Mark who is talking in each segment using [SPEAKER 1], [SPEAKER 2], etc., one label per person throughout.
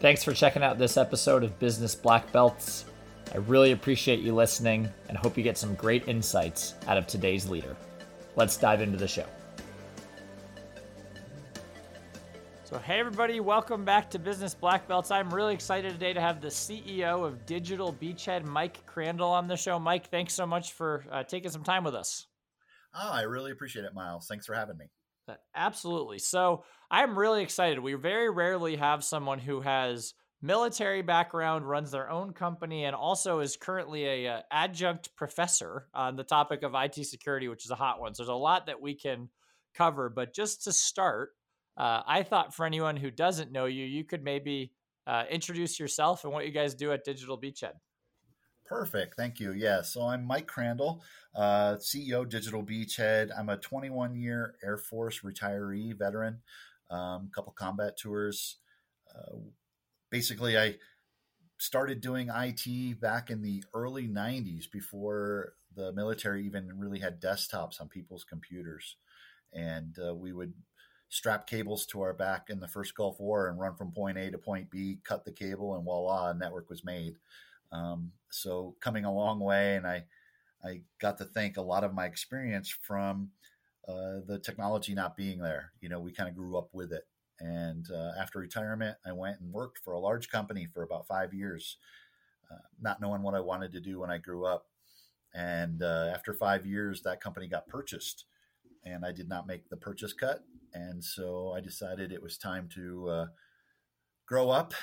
[SPEAKER 1] Thanks for checking out this episode of Business Black Belts. I really appreciate you listening and hope you get some great insights out of today's leader. Let's dive into the show. So, hey everybody, welcome back to Business Black Belts. I'm really excited today to have the CEO of Digital Beachhead, Mike Crandall, on the show. Mike, thanks so much for uh, taking some time with us.
[SPEAKER 2] Oh, I really appreciate it, Miles. Thanks for having me.
[SPEAKER 1] Absolutely. So I'm really excited. We very rarely have someone who has military background, runs their own company, and also is currently a uh, adjunct professor on the topic of IT security, which is a hot one. So there's a lot that we can cover. But just to start, uh, I thought for anyone who doesn't know you, you could maybe uh, introduce yourself and what you guys do at Digital Beachhead.
[SPEAKER 2] Perfect. Thank you. Yeah. So I'm Mike Crandall, uh, CEO Digital Beachhead. I'm a 21 year Air Force retiree veteran, a um, couple combat tours. Uh, basically, I started doing IT back in the early 90s before the military even really had desktops on people's computers. And uh, we would strap cables to our back in the first Gulf War and run from point A to point B, cut the cable, and voila, a network was made. Um, so coming a long way, and I I got to thank a lot of my experience from uh, the technology not being there. You know, we kind of grew up with it. And uh, after retirement, I went and worked for a large company for about five years, uh, not knowing what I wanted to do when I grew up. And uh, after five years, that company got purchased, and I did not make the purchase cut. And so I decided it was time to uh, grow up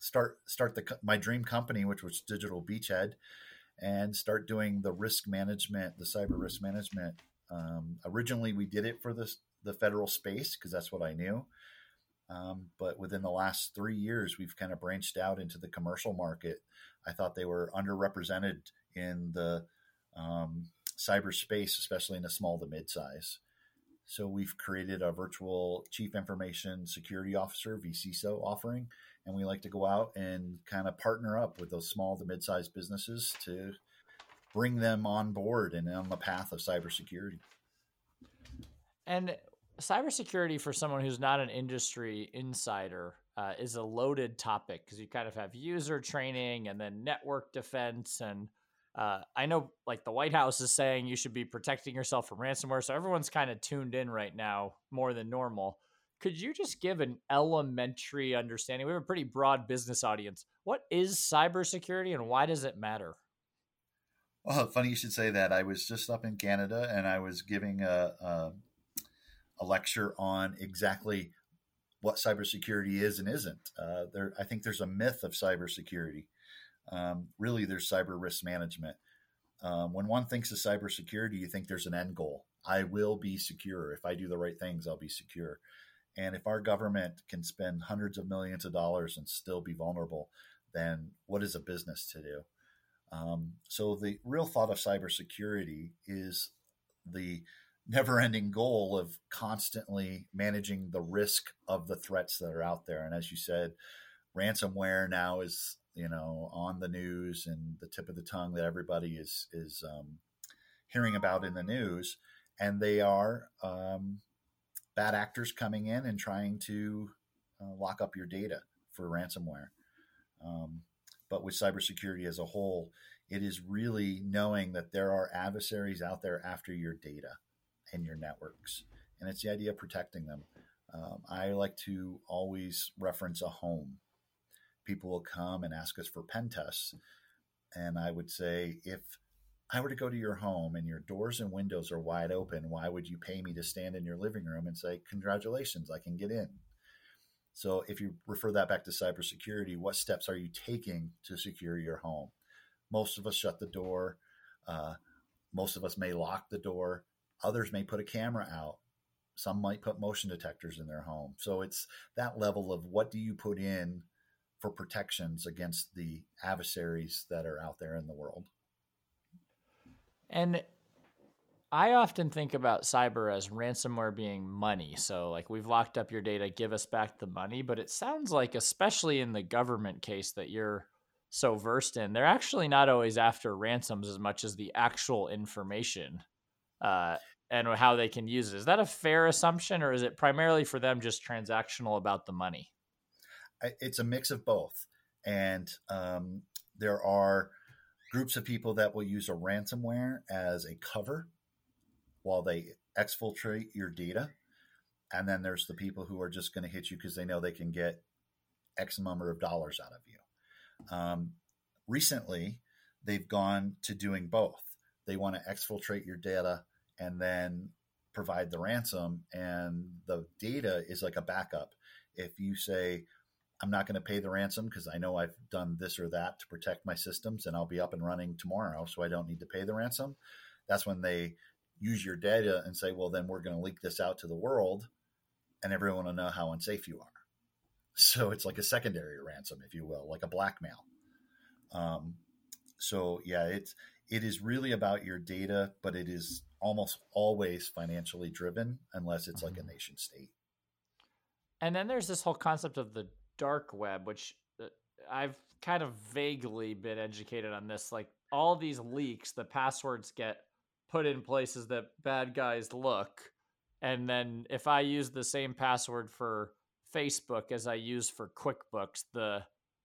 [SPEAKER 2] start start the my dream company, which was Digital Beachhead, and start doing the risk management, the cyber risk management. Um, originally, we did it for the the federal space because that's what I knew. Um, but within the last three years, we've kind of branched out into the commercial market. I thought they were underrepresented in the um, cyberspace, especially in the small to mid size. So we've created a virtual chief information security officer (vCISO) offering, and we like to go out and kind of partner up with those small to mid-sized businesses to bring them on board and on the path of cybersecurity.
[SPEAKER 1] And cybersecurity for someone who's not an industry insider uh, is a loaded topic because you kind of have user training and then network defense and uh, I know like the White House is saying you should be protecting yourself from ransomware, so everyone's kind of tuned in right now more than normal. Could you just give an elementary understanding? We have a pretty broad business audience. What is cybersecurity and why does it matter?
[SPEAKER 2] Well, funny you should say that. I was just up in Canada and I was giving a, a, a lecture on exactly what cybersecurity is and isn't. Uh, there, I think there's a myth of cybersecurity. Um, really, there's cyber risk management. Um, when one thinks of cybersecurity, you think there's an end goal. I will be secure. If I do the right things, I'll be secure. And if our government can spend hundreds of millions of dollars and still be vulnerable, then what is a business to do? Um, so the real thought of cybersecurity is the never-ending goal of constantly managing the risk of the threats that are out there. And as you said, ransomware now is you know on the news and the tip of the tongue that everybody is is um, hearing about in the news, and they are um, bad actors coming in and trying to uh, lock up your data for ransomware. Um, but with cybersecurity as a whole, it is really knowing that there are adversaries out there after your data and your networks. And it's the idea of protecting them. Um, I like to always reference a home. People will come and ask us for pen tests. And I would say, if I were to go to your home and your doors and windows are wide open, why would you pay me to stand in your living room and say, Congratulations, I can get in? So, if you refer that back to cybersecurity, what steps are you taking to secure your home? Most of us shut the door. Uh, most of us may lock the door. Others may put a camera out. Some might put motion detectors in their home. So, it's that level of what do you put in for protections against the adversaries that are out there in the world.
[SPEAKER 1] And I often think about cyber as ransomware being money. So, like, we've locked up your data, give us back the money. But it sounds like, especially in the government case that you're so versed in, they're actually not always after ransoms as much as the actual information uh, and how they can use it. Is that a fair assumption, or is it primarily for them just transactional about the money?
[SPEAKER 2] It's a mix of both, and um, there are groups of people that will use a ransomware as a cover while they exfiltrate your data, and then there's the people who are just going to hit you because they know they can get X number of dollars out of you. Um, recently, they've gone to doing both. They want to exfiltrate your data and then provide the ransom, and the data is like a backup. If you say, I'm not going to pay the ransom because I know I've done this or that to protect my systems and I'll be up and running tomorrow, so I don't need to pay the ransom. That's when they use your data and say, well, then we're going to leak this out to the world and everyone will know how unsafe you are. So it's like a secondary ransom, if you will, like a blackmail. Um, so yeah, it's it is really about your data, but it is almost always financially driven unless it's like a mm-hmm. nation state.
[SPEAKER 1] And then there's this whole concept of the dark web, which uh, I've kind of vaguely been educated on this. Like all these leaks, the passwords get put in places that bad guys look. And then if I use the same password for Facebook as I use for QuickBooks, the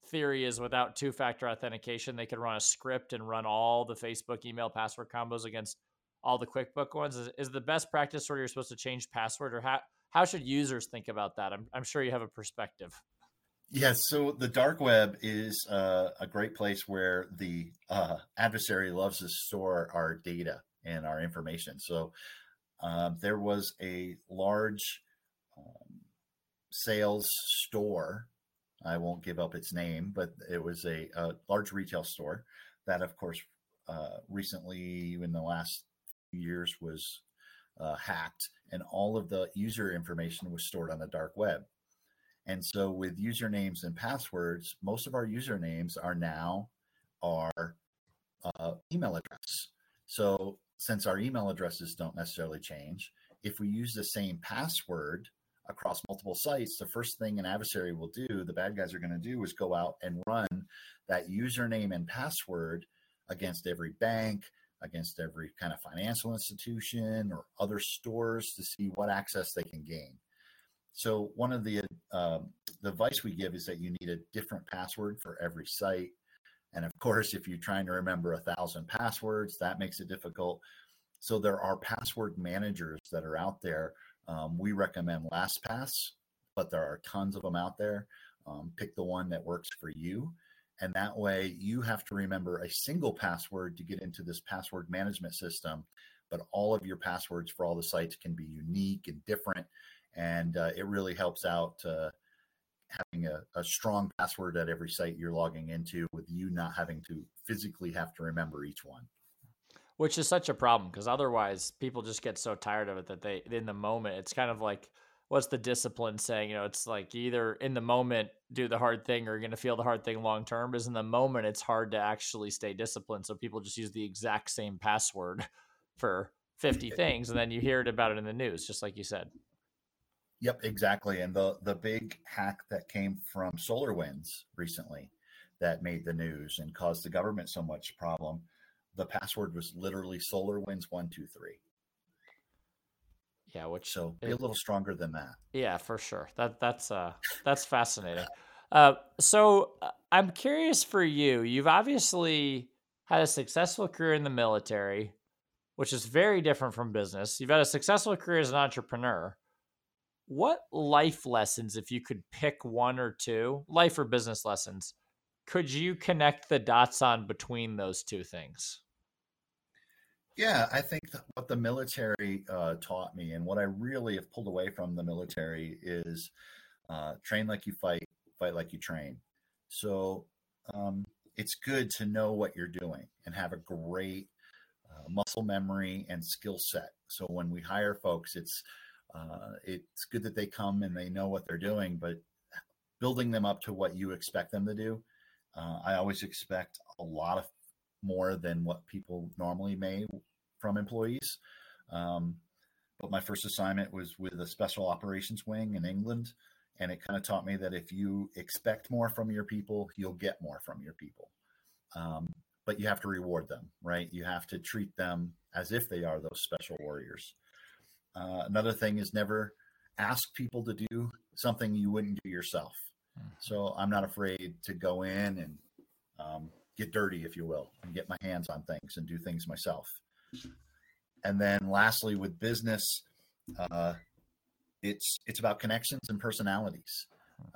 [SPEAKER 1] theory is without two factor authentication, they could run a script and run all the Facebook email password combos against all the QuickBook ones. Is, is the best practice where you're supposed to change password, or how, how should users think about that? I'm, I'm sure you have a perspective.
[SPEAKER 2] Yes, so the dark web is uh, a great place where the uh, adversary loves to store our data and our information. So um, there was a large um, sales store. I won't give up its name, but it was a, a large retail store that, of course, uh, recently in the last few years was uh, hacked, and all of the user information was stored on the dark web. And so, with usernames and passwords, most of our usernames are now our uh, email address. So, since our email addresses don't necessarily change, if we use the same password across multiple sites, the first thing an adversary will do, the bad guys are going to do, is go out and run that username and password against every bank, against every kind of financial institution or other stores to see what access they can gain. So one of the uh, the advice we give is that you need a different password for every site. And of course, if you're trying to remember a thousand passwords, that makes it difficult. So there are password managers that are out there um, we recommend LastPass, but there are tons of them out there. Um, pick the one that works for you. And that way you have to remember a single password to get into this password management system. But all of your passwords for all the sites can be unique and different. And uh, it really helps out uh, having a, a strong password at every site you're logging into with you not having to physically have to remember each one.
[SPEAKER 1] Which is such a problem because otherwise people just get so tired of it that they in the moment it's kind of like what's the discipline saying? You know it's like either in the moment do the hard thing or you're going to feel the hard thing long term because in the moment it's hard to actually stay disciplined so people just use the exact same password for 50 things and then you hear it about it in the news just like you said
[SPEAKER 2] yep exactly and the the big hack that came from SolarWinds recently that made the news and caused the government so much problem the password was literally SolarWinds one two three.
[SPEAKER 1] Yeah, which
[SPEAKER 2] so be it, a little stronger than that.
[SPEAKER 1] Yeah, for sure. That that's uh that's fascinating. Uh, so uh, I'm curious for you. You've obviously had a successful career in the military, which is very different from business. You've had a successful career as an entrepreneur. What life lessons, if you could pick one or two, life or business lessons, could you connect the dots on between those two things?
[SPEAKER 2] Yeah, I think what the military uh, taught me and what I really have pulled away from the military is uh, train like you fight, fight like you train. So um, it's good to know what you're doing and have a great uh, muscle memory and skill set. So when we hire folks, it's uh, it's good that they come and they know what they're doing, but building them up to what you expect them to do. Uh, I always expect a lot of more than what people normally may from employees. Um, but my first assignment was with a special operations wing in England. And it kind of taught me that if you expect more from your people, you'll get more from your people. Um, but you have to reward them, right? You have to treat them as if they are those special warriors. Uh, another thing is never ask people to do something you wouldn't do yourself. Mm-hmm. So I'm not afraid to go in and um, get dirty, if you will, and get my hands on things and do things myself. And then lastly, with business, uh, it's it's about connections and personalities.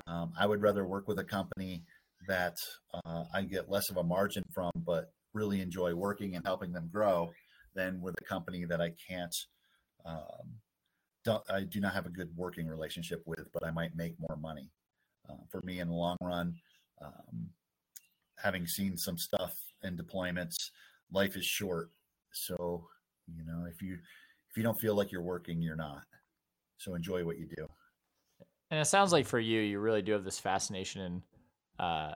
[SPEAKER 2] Um, I would rather work with a company that uh, I get less of a margin from, but really enjoy working and helping them grow, than with a company that I can't. Um, I do not have a good working relationship with, but I might make more money. Uh, for me, in the long run, um, having seen some stuff in deployments, life is short. So, you know, if you if you don't feel like you're working, you're not. So enjoy what you do.
[SPEAKER 1] And it sounds like for you, you really do have this fascination in uh,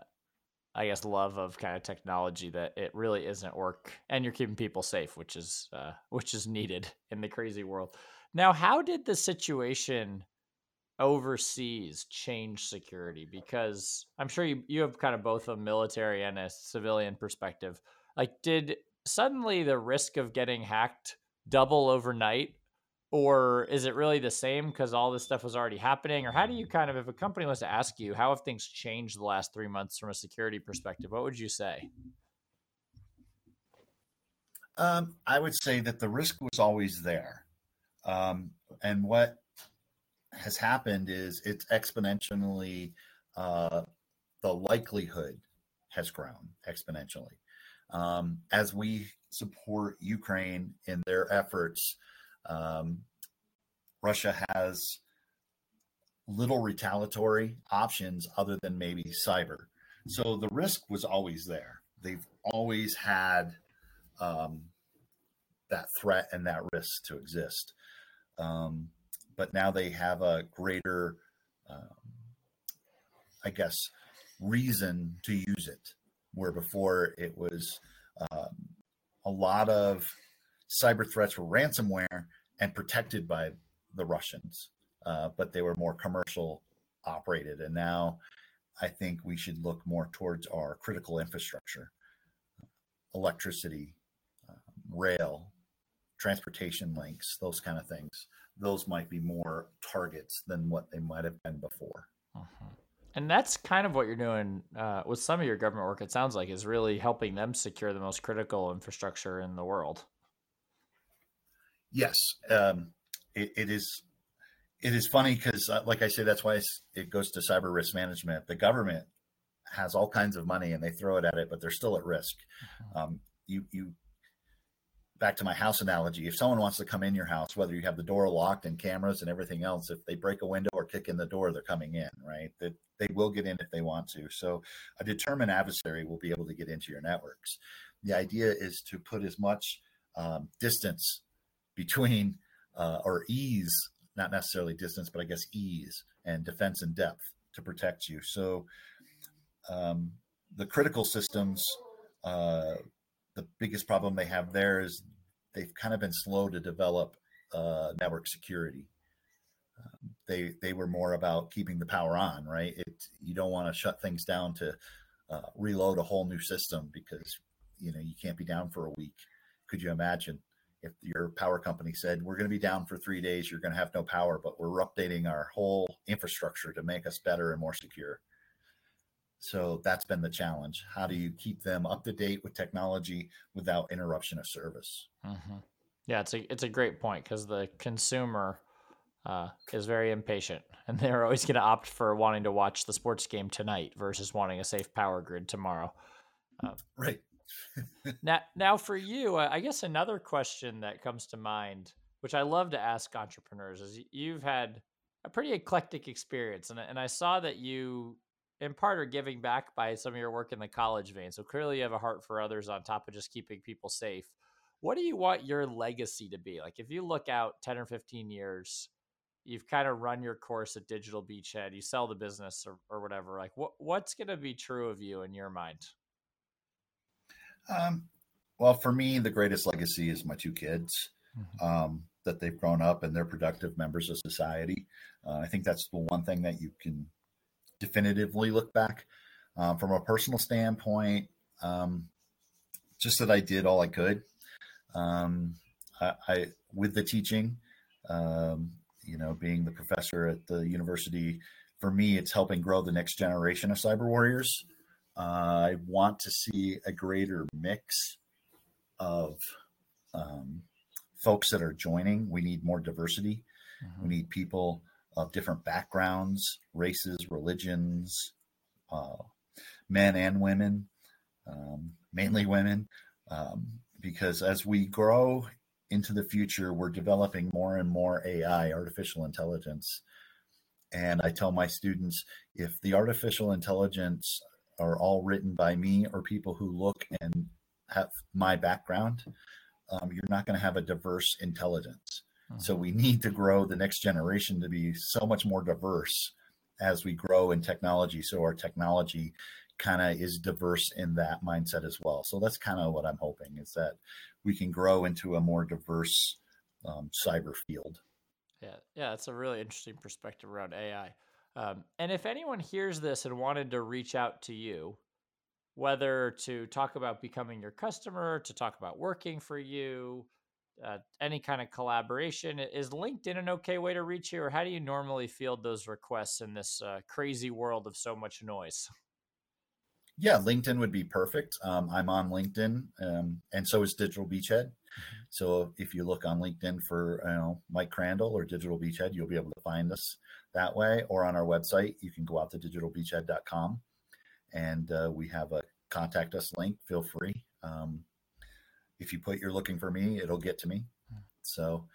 [SPEAKER 1] I guess love of kind of technology that it really isn't work, and you're keeping people safe, which is uh, which is needed in the crazy world. Now, how did the situation overseas change security? Because I'm sure you you have kind of both a military and a civilian perspective. Like, did suddenly the risk of getting hacked double overnight or is it really the same because all this stuff was already happening? Or how do you kind of if a company was to ask you how have things changed the last three months from a security perspective? What would you say?
[SPEAKER 2] Um, i would say that the risk was always there. Um, and what has happened is it's exponentially uh, the likelihood has grown exponentially. Um, as we support ukraine in their efforts um, Russia has little retaliatory options other than maybe cyber. So the risk was always there. They've always had um, that threat and that risk to exist. Um, but now they have a greater, um, I guess, reason to use it, where before it was um, a lot of cyber threats were ransomware and protected by the Russians, uh, but they were more commercial operated. And now I think we should look more towards our critical infrastructure, electricity, uh, rail, transportation links, those kind of things. Those might be more targets than what they might have been before.
[SPEAKER 1] Uh-huh. And that's kind of what you're doing uh, with some of your government work. It sounds like is really helping them secure the most critical infrastructure in the world.
[SPEAKER 2] Yes, um, it, it is. It is funny because, uh, like I say, that's why it goes to cyber risk management. The government has all kinds of money and they throw it at it, but they're still at risk. Mm-hmm. Um, you you back to my house analogy. If someone wants to come in your house, whether you have the door locked and cameras and everything else, if they break a window or kick in the door, they're coming in, right? That they will get in if they want to. So a determined adversary will be able to get into your networks. The idea is to put as much um, distance between uh, or ease, not necessarily distance, but I guess ease and defense and depth to protect you. So um, the critical systems, uh, the biggest problem they have there is they've kind of been slow to develop uh, network security. Um, they they were more about keeping the power on, right? It you don't want to shut things down to uh, reload a whole new system because you know you can't be down for a week. Could you imagine if your power company said we're going to be down for three days you're going to have no power but we're updating our whole infrastructure to make us better and more secure. So that's been the challenge. How do you keep them up to date with technology without interruption of service?
[SPEAKER 1] Mm-hmm. yeah it's a it's a great point because the consumer uh, is very impatient and they're always going to opt for wanting to watch the sports game tonight versus wanting a safe power grid tomorrow.
[SPEAKER 2] Uh, right
[SPEAKER 1] now, now for you, I guess another question that comes to mind, which I love to ask entrepreneurs, is you've had a pretty eclectic experience, and and I saw that you, in part, are giving back by some of your work in the college vein. So clearly, you have a heart for others on top of just keeping people safe. What do you want your legacy to be? Like, if you look out ten or fifteen years, you've kind of run your course at Digital Beachhead, you sell the business or, or whatever. Like, what what's going to be true of you in your mind?
[SPEAKER 2] Um, well, for me, the greatest legacy is my two kids. Mm-hmm. Um, that they've grown up and they're productive members of society. Uh, I think that's the one thing that you can definitively look back uh, from a personal standpoint. Um, just that I did all I could. Um, I, I, with the teaching, um, you know, being the professor at the university for me, it's helping grow the next generation of cyber warriors. I want to see a greater mix of um, folks that are joining. We need more diversity. Mm-hmm. We need people of different backgrounds, races, religions, uh, men and women, um, mainly women, um, because as we grow into the future, we're developing more and more AI, artificial intelligence. And I tell my students if the artificial intelligence are all written by me or people who look and have my background, um, you're not going to have a diverse intelligence. Mm-hmm. So we need to grow the next generation to be so much more diverse as we grow in technology. So our technology kind of is diverse in that mindset as well. So that's kind of what I'm hoping is that we can grow into a more diverse um, cyber field.
[SPEAKER 1] Yeah, yeah, it's a really interesting perspective around AI. Um, and if anyone hears this and wanted to reach out to you, whether to talk about becoming your customer, to talk about working for you, uh, any kind of collaboration, is LinkedIn an okay way to reach you, or how do you normally field those requests in this uh, crazy world of so much noise?
[SPEAKER 2] Yeah, LinkedIn would be perfect. Um, I'm on LinkedIn, um, and so is Digital Beachhead. Mm-hmm. So if you look on LinkedIn for you know Mike Crandall or Digital Beachhead, you'll be able to find us that way. Or on our website, you can go out to digitalbeachhead.com, and uh, we have a contact us link. Feel free. Um, if you put you're looking for me, it'll get to me. Hmm. So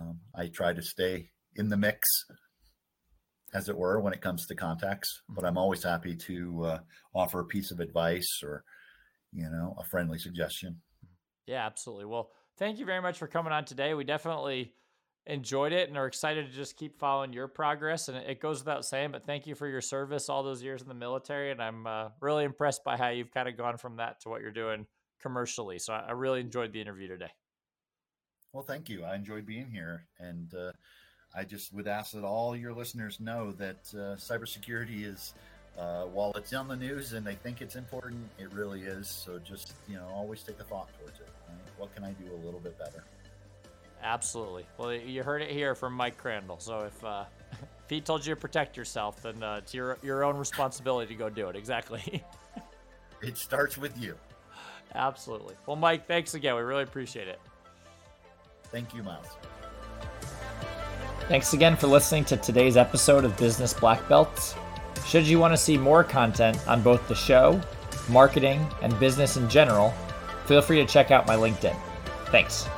[SPEAKER 2] um, I try to stay in the mix as it were, when it comes to contacts. But I'm always happy to uh, offer a piece of advice or, you know, a friendly suggestion.
[SPEAKER 1] Yeah, absolutely. Well, thank you very much for coming on today. We definitely enjoyed it and are excited to just keep following your progress. And it goes without saying, but thank you for your service all those years in the military. And I'm uh, really impressed by how you've kind of gone from that to what you're doing commercially. So I really enjoyed the interview today.
[SPEAKER 2] Well, thank you. I enjoyed being here. And, uh, I just would ask that all your listeners know that uh, cybersecurity is, uh, while it's on the news and they think it's important, it really is. So just you know, always take a thought towards it. Right? What can I do a little bit better?
[SPEAKER 1] Absolutely. Well, you heard it here from Mike Crandall. So if uh, if he told you to protect yourself, then uh, it's your your own responsibility to go do it. Exactly.
[SPEAKER 2] it starts with you.
[SPEAKER 1] Absolutely. Well, Mike, thanks again. We really appreciate it.
[SPEAKER 2] Thank you, Miles.
[SPEAKER 1] Thanks again for listening to today's episode of Business Black Belts. Should you want to see more content on both the show, marketing, and business in general, feel free to check out my LinkedIn. Thanks.